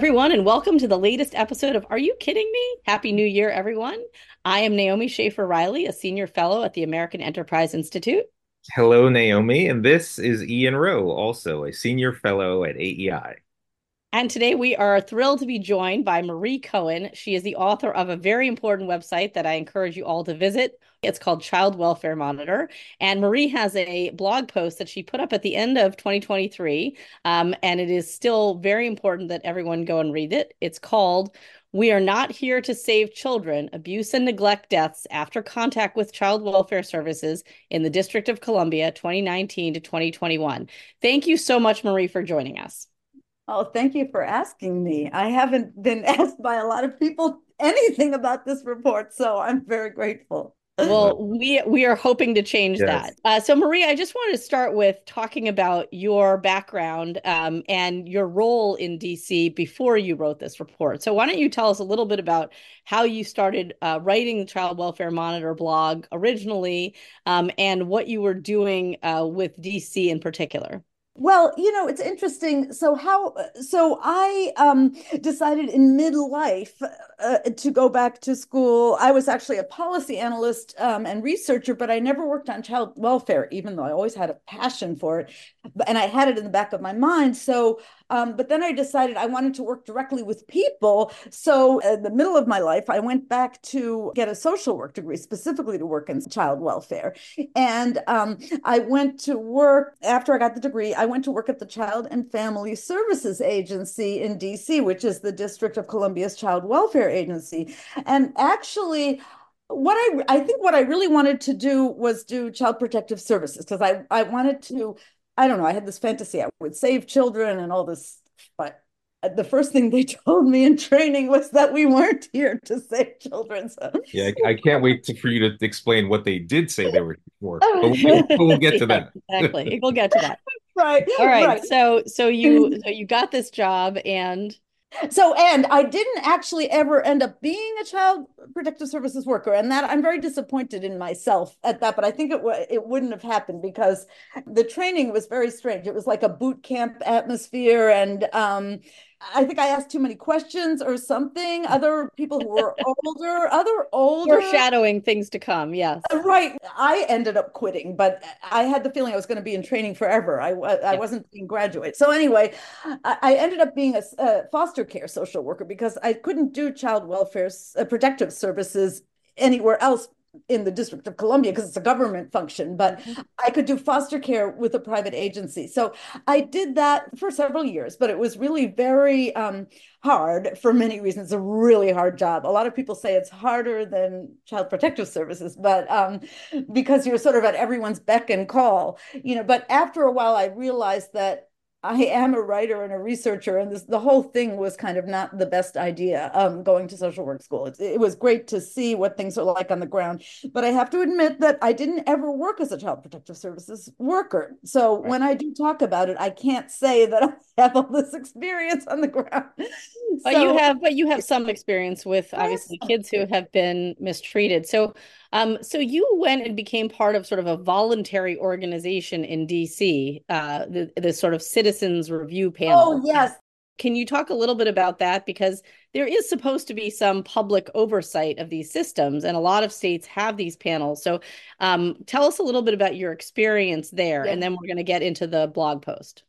everyone, and welcome to the latest episode of Are You Kidding Me? Happy New Year, everyone. I am Naomi Schaefer Riley, a senior fellow at the American Enterprise Institute. Hello, Naomi. And this is Ian Rowe, also a senior fellow at AEI. And today we are thrilled to be joined by Marie Cohen. She is the author of a very important website that I encourage you all to visit. It's called Child Welfare Monitor. And Marie has a blog post that she put up at the end of 2023. Um, and it is still very important that everyone go and read it. It's called we are not here to save children, abuse and neglect deaths after contact with child welfare services in the District of Columbia 2019 to 2021. Thank you so much, Marie, for joining us. Oh, thank you for asking me. I haven't been asked by a lot of people anything about this report, so I'm very grateful. Well, we we are hoping to change yes. that. Uh, so, Marie, I just want to start with talking about your background um, and your role in DC before you wrote this report. So, why don't you tell us a little bit about how you started uh, writing the Child Welfare Monitor blog originally, um, and what you were doing uh, with DC in particular? Well, you know, it's interesting. So how so I um decided in midlife uh, to go back to school. I was actually a policy analyst um, and researcher, but I never worked on child welfare, even though I always had a passion for it, and I had it in the back of my mind. So um, but then I decided I wanted to work directly with people. So, in the middle of my life, I went back to get a social work degree, specifically to work in child welfare. And um, I went to work after I got the degree, I went to work at the Child and Family Services Agency in DC, which is the District of Columbia's child welfare agency. And actually, what I I think what I really wanted to do was do child protective services because I I wanted to I don't know, I had this fantasy I would save children and all this, but the first thing they told me in training was that we weren't here to save children. So yeah, I, I can't wait to, for you to explain what they did say they were for. But we'll, we'll get to that. exactly, we'll get to that. right. All right. right. So so you so you got this job and so and i didn't actually ever end up being a child protective services worker and that i'm very disappointed in myself at that but i think it, w- it wouldn't have happened because the training was very strange. It was like a boot camp atmosphere and um, I think I asked too many questions or something. Other people who were older, other older foreshadowing things to come. Yes, uh, right. I ended up quitting, but I had the feeling I was going to be in training forever. I I wasn't being graduate. So anyway, I ended up being a, a, foster care social worker because I couldn't do child welfare uh, protective services anywhere else in the District of Columbia because it's a government function, but mm-hmm. I could do foster care with a private agency. So I did that for several years, but it was really very um, hard for many reasons. It's a really hard job. A lot of people say it's harder than child protective services, but um, because you're sort of at everyone's beck and call, you know. But after a while, I realized that I am a writer and a researcher, and this the whole thing was kind of not the best idea. Um, going to social work school, it, it, was great to see what things are like on the ground, but I have to admit that I didn't ever work as a child protective services worker. So right. when I do talk about it, I can't say that I have all this experience on the ground. But so, you have, but you have some experience with obviously kids who have been mistreated. So um, so you went and became part of sort of a voluntary organization in DC, uh, the, the sort of citizens review panel. Oh, yes. Can you talk a little bit about that? Because there is supposed to be some public oversight of these systems, and a lot of states have these panels. So um, tell us a little bit about your experience there, yeah. and then we're going to get into the blog post.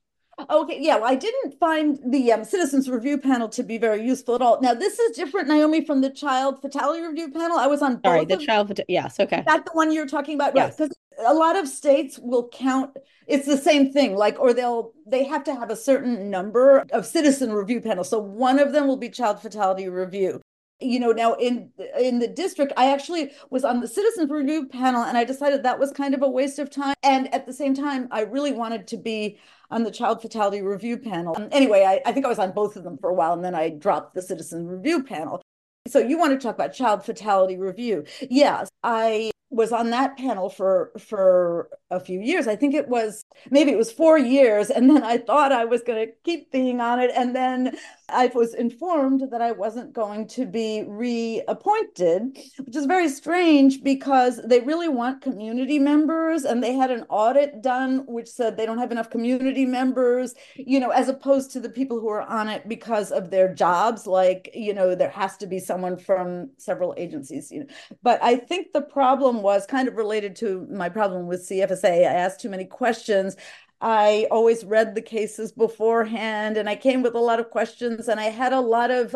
Okay, yeah, well, I didn't find the um, Citizens Review panel to be very useful at all. Now, this is different, Naomi, from the Child Fatality Review panel. I was on both. Sorry, the Child Fatality. Yes, okay. Is that the one you're talking about? Yes. Because a lot of states will count. It's the same thing, like, or they'll they have to have a certain number of citizen review panels. So one of them will be Child Fatality Review you know now in in the district i actually was on the citizens review panel and i decided that was kind of a waste of time and at the same time i really wanted to be on the child fatality review panel. Um, anyway, I, I think I was on both of them for a while and then I dropped the citizens review panel. So you want to talk about child fatality review. Yes, I was on that panel for for a few years. I think it was maybe it was four years. And then I thought I was going to keep being on it. And then I was informed that I wasn't going to be reappointed, which is very strange because they really want community members. And they had an audit done which said they don't have enough community members, you know, as opposed to the people who are on it because of their jobs. Like, you know, there has to be someone from several agencies, you know. But I think the problem was kind of related to my problem with CFSA. I asked too many questions. I always read the cases beforehand and I came with a lot of questions and I had a lot of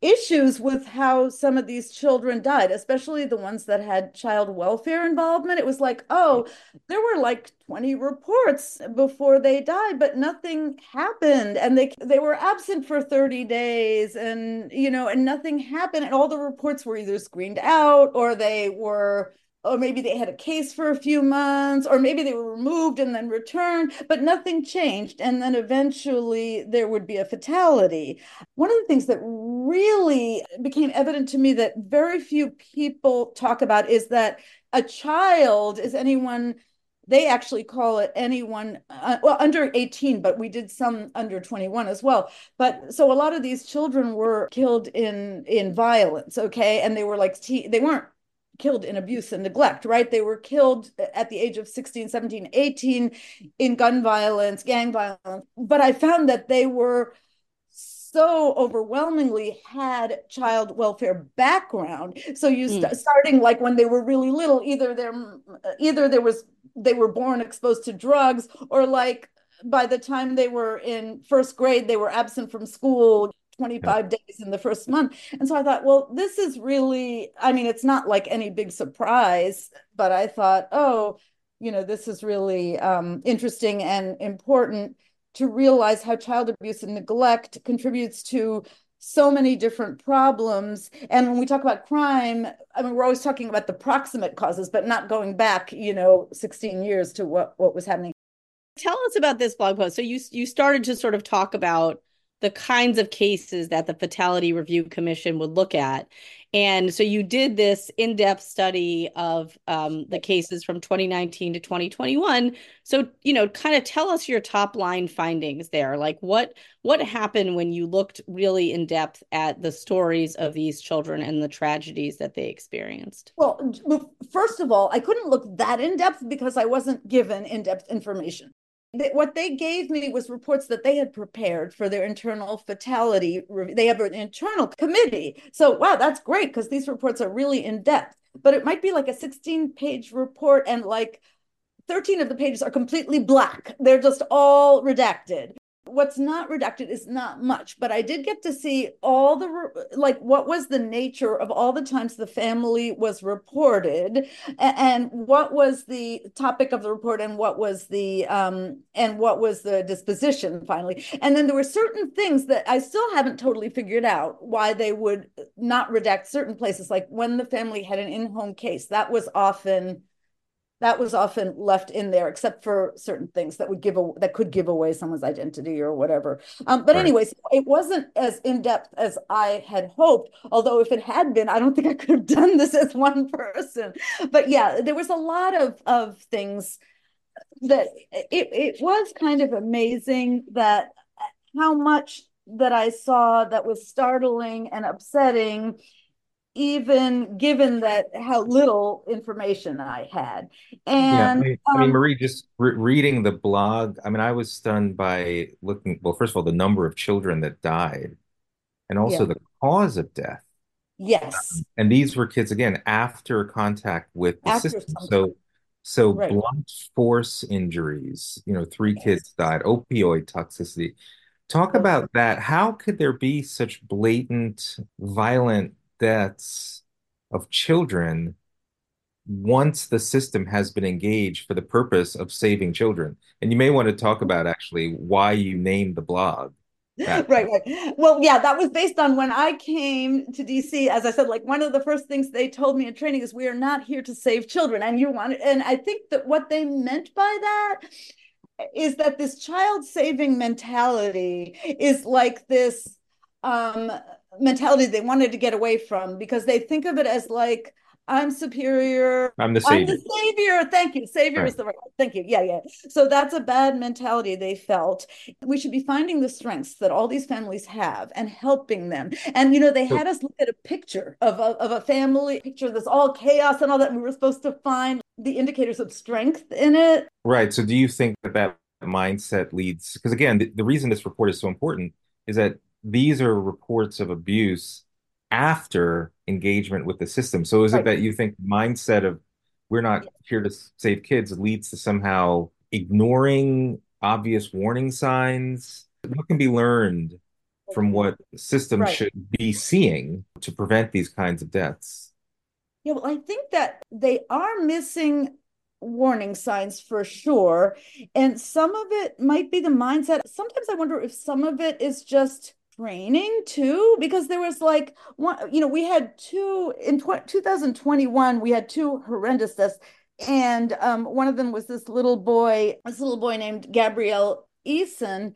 issues with how some of these children died, especially the ones that had child welfare involvement. It was like, oh, there were like 20 reports before they died, but nothing happened. And they they were absent for 30 days and you know, and nothing happened. And all the reports were either screened out or they were or maybe they had a case for a few months, or maybe they were removed and then returned, but nothing changed. And then eventually there would be a fatality. One of the things that really became evident to me that very few people talk about is that a child is anyone they actually call it anyone uh, well under 18 but we did some under 21 as well but so a lot of these children were killed in in violence okay and they were like they weren't killed in abuse and neglect, right? They were killed at the age of 16, 17, 18 in gun violence, gang violence. But I found that they were so overwhelmingly had child welfare background. So you mm. starting like when they were really little, either there either there was they were born exposed to drugs or like by the time they were in first grade they were absent from school 25 days in the first month. And so I thought, well, this is really, I mean, it's not like any big surprise, but I thought, oh, you know, this is really um, interesting and important to realize how child abuse and neglect contributes to so many different problems. And when we talk about crime, I mean, we're always talking about the proximate causes, but not going back, you know, 16 years to what, what was happening. Tell us about this blog post. So you you started to sort of talk about the kinds of cases that the Fatality Review Commission would look at. And so you did this in depth study of um, the cases from 2019 to 2021. So, you know, kind of tell us your top line findings there. Like what what happened when you looked really in depth at the stories of these children and the tragedies that they experienced? Well, first of all, I couldn't look that in depth because I wasn't given in depth information what they gave me was reports that they had prepared for their internal fatality. They have an internal committee. So, wow, that's great because these reports are really in depth. But it might be like a 16 page report, and like 13 of the pages are completely black. They're just all redacted what's not redacted is not much but i did get to see all the like what was the nature of all the times the family was reported and, what was the topic of the report and what was the um and what was the disposition finally. And then there were certain things that i still haven't totally figured out why they would not redact certain places. Like when the family had an in-home case that was often that was often left in there, except for certain things that would give a, that could give away someone's identity or whatever. Um, but right. anyways, it wasn't as in depth as I had hoped. Although if it had been, I don't think I could have done this as one person. But yeah, there was a lot of of things that it it was kind of amazing that how much that I saw that was startling and upsetting even given that how little information I had. And yeah, I mean, um, I mean Marie, just re- reading the blog, I mean, I was stunned by looking, well, first of all, the number of children that died and also yeah. the cause of death. Yes. Um, and these were kids, again, after contact with the after system. So, so right. blunt force injuries, you know, three yes. kids died, opioid toxicity. Talk about that. How could there be such blatant, violent deaths of children once the system has been engaged for the purpose of saving children. And you may want to talk about actually why you named the blog. right, right. Well, yeah, that was based on when I came to DC. As I said, like one of the first things they told me in training is we are not here to save children. And you want. And I think that what they meant by that is that this child saving mentality is like this um mentality they wanted to get away from because they think of it as like I'm superior. I'm the savior. I'm the savior. Thank you. Savior right. is the right. Thank you. Yeah, yeah. So that's a bad mentality they felt. We should be finding the strengths that all these families have and helping them. And you know, they had us look at a picture of a, of a family picture that's all chaos and all that. And we were supposed to find the indicators of strength in it. Right. So do you think that that mindset leads because again, the, the reason this report is so important is that these are reports of abuse after engagement with the system. So is right. it that you think mindset of we're not here to save kids leads to somehow ignoring obvious warning signs? What can be learned from what systems right. should be seeing to prevent these kinds of deaths? Yeah, well, I think that they are missing warning signs for sure. And some of it might be the mindset. Sometimes I wonder if some of it is just training too because there was like one you know we had two in 2021 we had two horrendous deaths and um, one of them was this little boy this little boy named gabriel eason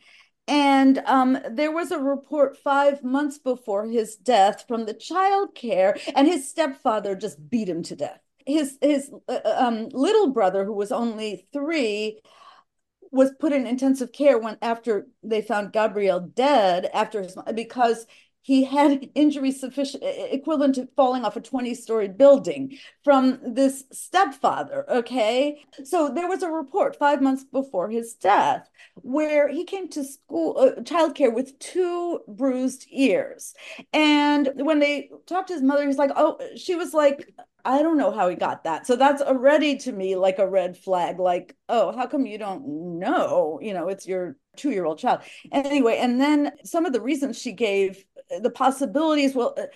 and um, there was a report five months before his death from the child care and his stepfather just beat him to death. His his uh, um, little brother who was only three was put in intensive care when after they found Gabriel dead after his because he had injuries sufficient equivalent to falling off a 20 story building from this stepfather okay so there was a report five months before his death where he came to school uh, childcare with two bruised ears and when they talked to his mother he's like oh she was like I don't know how he got that. So that's already to me like a red flag. Like, oh, how come you don't know? You know, it's your two year old child. Anyway, and then some of the reasons she gave, the possibilities, well, uh,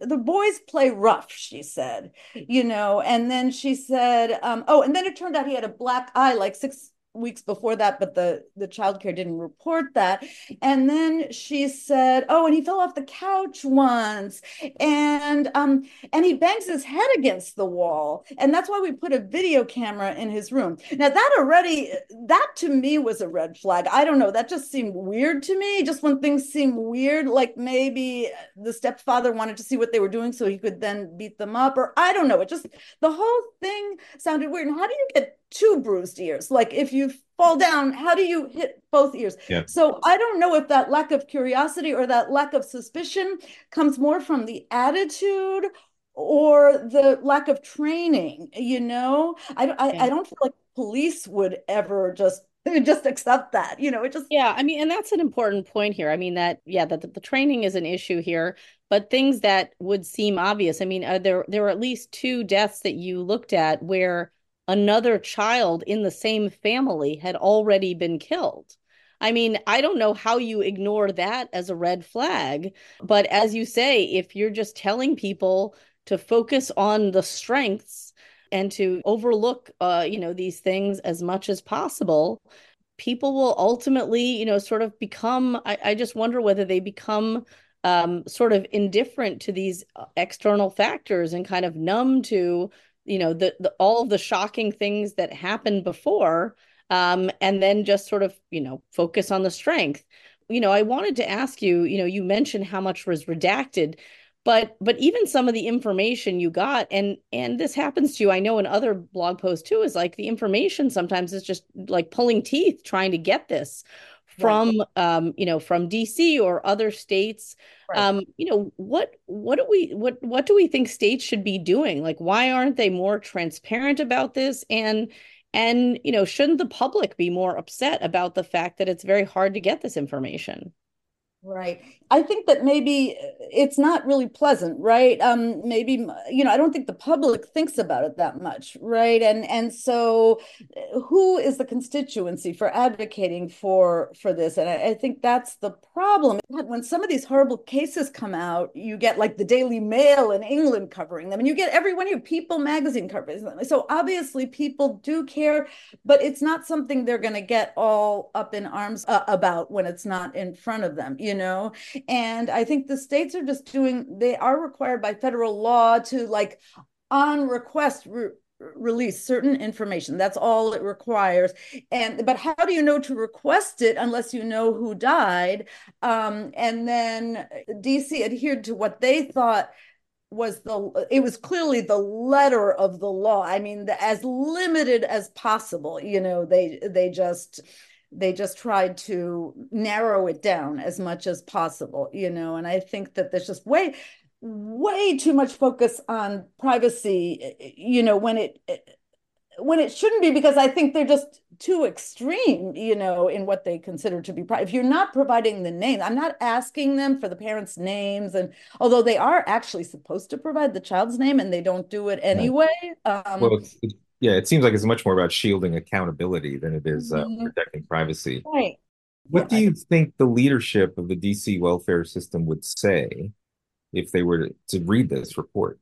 the boys play rough, she said, you know, and then she said, um, oh, and then it turned out he had a black eye like six weeks before that, but the the childcare didn't report that. And then she said, "Oh, and he fell off the couch once, and um, and he bangs his head against the wall, and that's why we put a video camera in his room." Now that already, that to me was a red flag. I don't know. That just seemed weird to me. Just when things seem weird, like maybe the stepfather wanted to see what they were doing so he could then beat them up, or I don't know. It just the whole thing sounded weird. And how do you get two bruised ears. Like if you fall down, how do you hit both ears? Yeah. So I don't know if that lack of curiosity or that lack of suspicion comes more from the attitude or the lack of training. You know, I I, yeah. I don't feel like police would ever just just accept that you know it just yeah i mean and that's an important point here i mean that yeah that the, the, training is an issue here but things that would seem obvious i mean uh, there there were at least two deaths that you looked at where another child in the same family had already been killed. I mean, I don't know how you ignore that as a red flag. But as you say, if you're just telling people to focus on the strengths and to overlook, uh, you know, these things as much as possible, people will ultimately, you know, sort of become. I, I just wonder whether they become um, sort of indifferent to these uh, external factors and kind of numb to you know the, the all of the shocking things that happened before um, and then just sort of you know focus on the strength. You know i wanted to ask you you know you mentioned how much was redacted but but even some of the information you got and and this happens to you i know in other blog posts too is like the information sometimes is just like pulling teeth trying to get this from right. um, you know from DC or other states. Right. Um, you know what what do we what what do we think states should be doing? Like why aren't they more transparent about this? And and you know shouldn't the public be more upset about the fact that it's very hard to get this information? Right. I think that maybe it's not really pleasant, right? Um, maybe you know, I don't think the public thinks about it that much, right? And and so, who is the constituency for advocating for for this? And I, I think that's the problem. When some of these horrible cases come out, you get like the Daily Mail in England covering them, and you get everyone here, People Magazine covering them. So obviously, people do care, but it's not something they're going to get all up in arms uh, about when it's not in front of them. You you know? And i think the states are just doing they are required by federal law to like on request re- release certain information. That's all it requires. And but how do you know to request it unless you know who died? Um, and then dc adhered to what they thought was the it was clearly the letter of the law. I mean the, as limited as possible you know they they just they just tried to narrow it down as much as possible you know and i think that there's just way way too much focus on privacy you know when it when it shouldn't be because I think they're just too extreme, you know, in what they consider to be private. If you're not providing the name, I'm not asking them for the parents' names, and although they are actually supposed to provide the child's name, and they don't do it anyway. Um, well, it's, it's, yeah, it seems like it's much more about shielding accountability than it is uh, mm-hmm. protecting privacy. Right. What do you think the leadership of the DC welfare system would say if they were to, to read this report?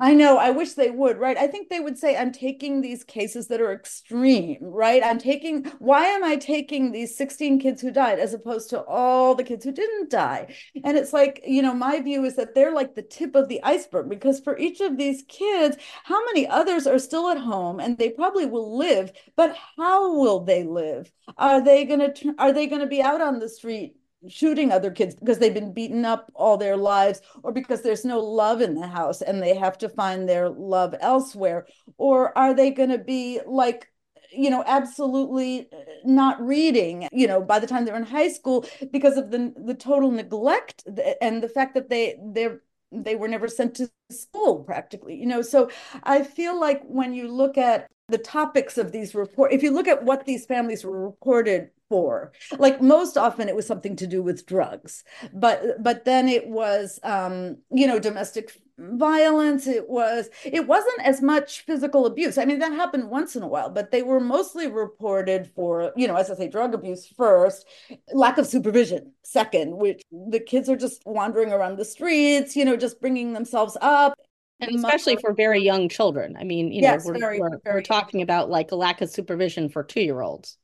I know. I wish they would, right? I think they would say, I'm taking these cases that are extreme, right? I'm taking, why am I taking these 16 kids who died as opposed to all the kids who didn't die? And it's like, you know, my view is that they're like the tip of the iceberg because for each of these kids, how many others are still at home and they probably will live, but how will they live? Are they going to, are they going to be out on the street shooting other kids because they've been beaten up all their lives or because there's no love in the house and they have to find their love elsewhere? Or are they going to be like you know absolutely uh, not reading you know by the time they're in high school because of the the total neglect and the fact that they they're they were never sent to school practically you know? So i feel like when you look at the topics of these report if you look at what these families were reported for like most often it was something to do with drugs but but then it was um you know domestic violence it was it wasn't as much physical abuse. I mean that happened once in a while but they were mostly reported for you know as i say drug abuse first lack of supervision second which the kids are just wandering around the streets you know just bringing themselves up and especially for very young children i mean you yes, know we're, very, we're, very we're talking about like a lack of supervision for two year olds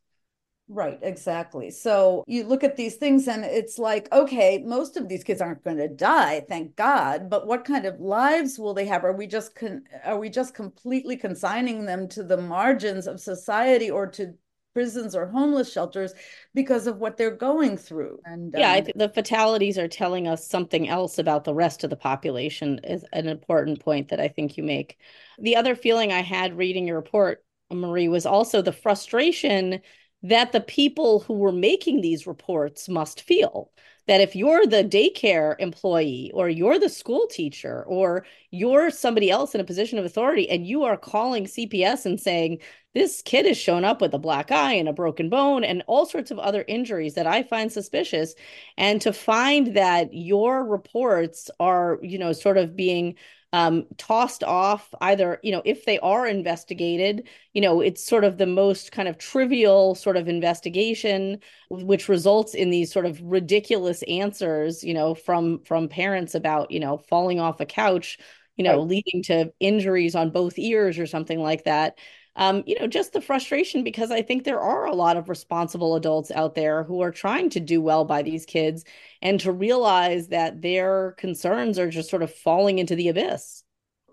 Right, exactly. So you look at these things and it's like, okay, most of these kids aren't going to die, thank God, but what kind of lives will they have? Are we just con- are we just completely consigning them to the margins of society or to prisons or homeless shelters because of what they're going through? And yeah, um, I think the fatalities are telling us something else about the rest of the population is an important point that I think you make. The other feeling I had reading your report, Marie, was also the frustration that the people who were making these reports must feel that if you're the daycare employee or you're the school teacher or you're somebody else in a position of authority and you are calling CPS and saying this kid has shown up with a black eye and a broken bone and all sorts of other injuries that I find suspicious and to find that your reports are you know sort of being um, tossed off either you know if they are investigated you know it's sort of the most kind of trivial sort of investigation which results in these sort of ridiculous answers you know from from parents about you know falling off a couch you know right. leading to injuries on both ears or something like that um, you know, just the frustration because I think there are a lot of responsible adults out there who are trying to do well by these kids and to realize that their concerns are just sort of falling into the abyss.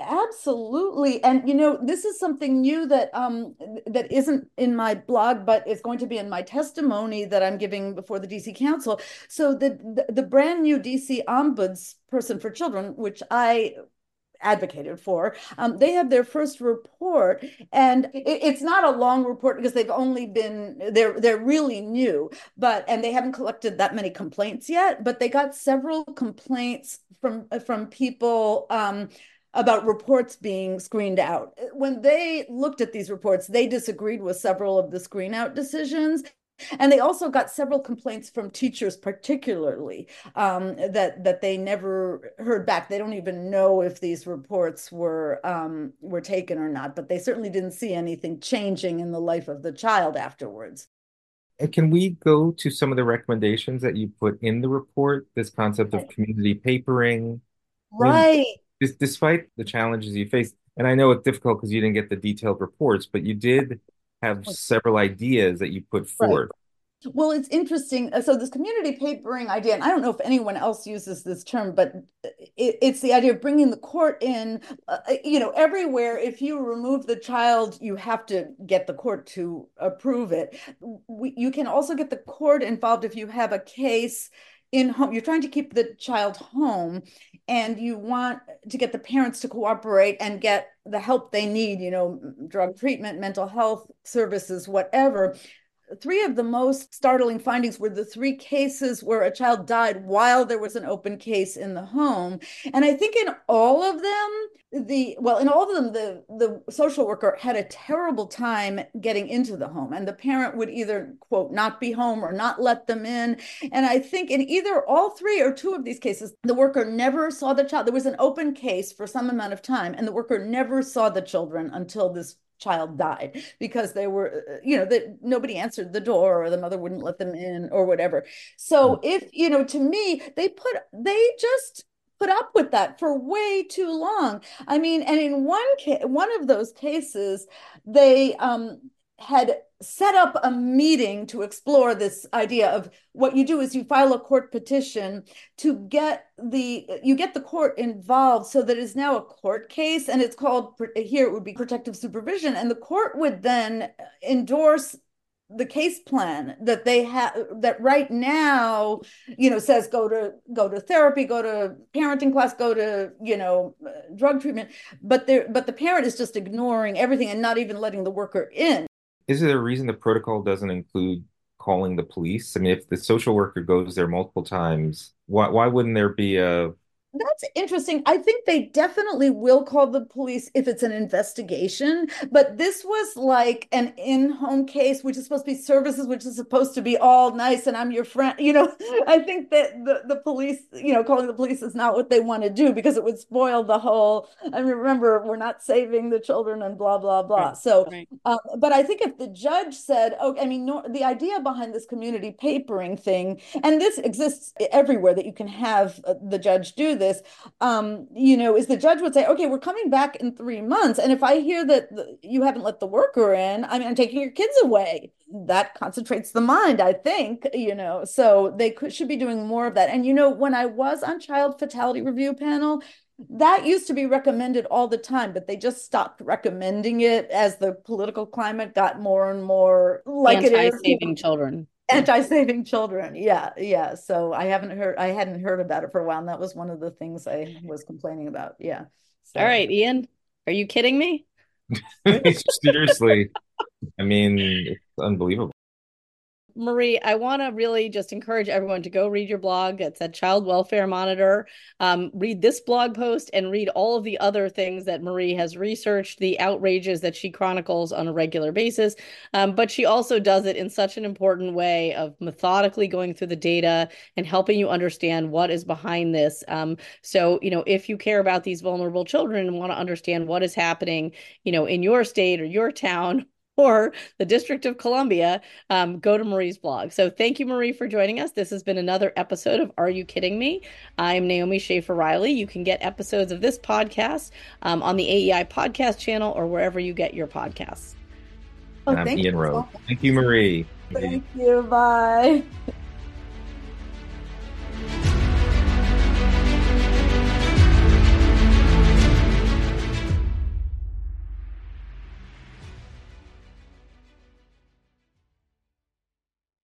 Absolutely. And you know, this is something new that um that isn't in my blog but is going to be in my testimony that I'm giving before the DC Council. So the the, the brand new DC Ombuds person for children, which I advocated for. Um, they have their first report, and it, it's not a long report because they've only been they're they're really new, but and they haven't collected that many complaints yet. But they got several complaints from from people. Um, about reports being screened out. When they looked at these reports, they disagreed with several of the screen out decisions. And they also got several complaints from teachers, particularly um, that that they never heard back. They don't even know if these reports were um, were taken or not, but they certainly didn't see anything changing in the life of the child afterwards. And can we go to some of the recommendations that you put in the report? This concept of community papering, right? I mean, despite the challenges you faced, and I know it's difficult because you didn't get the detailed reports, but you did have several ideas that you put forward. Right. Well, it's interesting. Uh, so this community papering idea, and I don't know if anyone else uses this term, but it, it's the idea of bringing the court in. Uh, uh, you know, everywhere. If you remove the child, you have to get the court to approve it. We, you can also get the court involved if you have a case in home. You're trying to keep the child home and you want to get the parents to cooperate and get the help they need, you know, drug treatment, mental health services, whatever three of the most startling findings were the three cases where a child died while there was an open case in the home and i think in all of them the well in all of them the the social worker had a terrible time getting into the home and the parent would either quote not be home or not let them in. And i think in either all three or two of these cases the worker never saw the child. There was an open case for some amount of time and the worker never saw the children until this child died because they were uh, you know that nobody answered the door or the mother wouldn't let them in or whatever. So if you know to me they put they just put up with that for way too long. I mean and in one case one of those cases they um had set up a meeting to explore this idea of what you do is you file a court petition to get the you get the court involved so that it's now a court case and it's called here it would be protective supervision. And the court would then endorse the case plan that they have that right now you know says go to go to therapy go to parenting class go to you know uh, drug treatment but there but the parent is just ignoring everything and not even letting the worker in is there a reason the protocol doesn't include calling the police? I mean, if the social worker goes there multiple times, why why wouldn't there be a that's interesting. I think they definitely will call the police if it's an investigation, but this was like an in-home case, which is supposed to be services, which is supposed to be all nice and I'm your friend. You know, I think that the, the police, you know, calling the police is not what they want to do because it would spoil the whole. I mean, remember, we're not saving the children and blah blah blah. Right. So, right. Um, but I think if the judge said, "Okay," I mean, no, the idea behind this community papering thing, and this exists everywhere that you can have uh, the judge do this this, um, you know, is the judge would say, okay, we're coming back in three months. And if I hear that you haven't let the worker in, I mean, I'm taking your kids away. That concentrates the mind, I think, you know, so they could, should be doing more of that. And, you know, when I was on child fatality review panel, that used to be recommended all the time, but they just stopped recommending it as the political climate got more and more like anti-saving children anti-saving children. Yeah yeah. So i haven't heard i hadn't heard about it for a while and that was one of the things i was complaining about. Yeah so. all right ian are you kidding me? Seriously. I mean it's unbelievable Marie, I want to really just encourage everyone to go read your blog. It's at Child Welfare Monitor. Um, read this blog post and read all of the other things that Marie has researched, the outrages that she chronicles on a regular basis. Um, but she also does it in such an important way of methodically going through the data and helping you understand what is behind this. Um, so, you know, if you care about these vulnerable children and want to understand what is happening, you know, in your state or your town or the District of Columbia, um, go to Marie's blog. So thank you, Marie, for joining us. This has been another episode of Are You Kidding Me? I'm Naomi Schaefer Riley. You can get episodes of this podcast um, on the AEI podcast channel or wherever you get your podcasts. Oh, I'm Ian Rowe. Thank you, Marie. Thank you. Bye.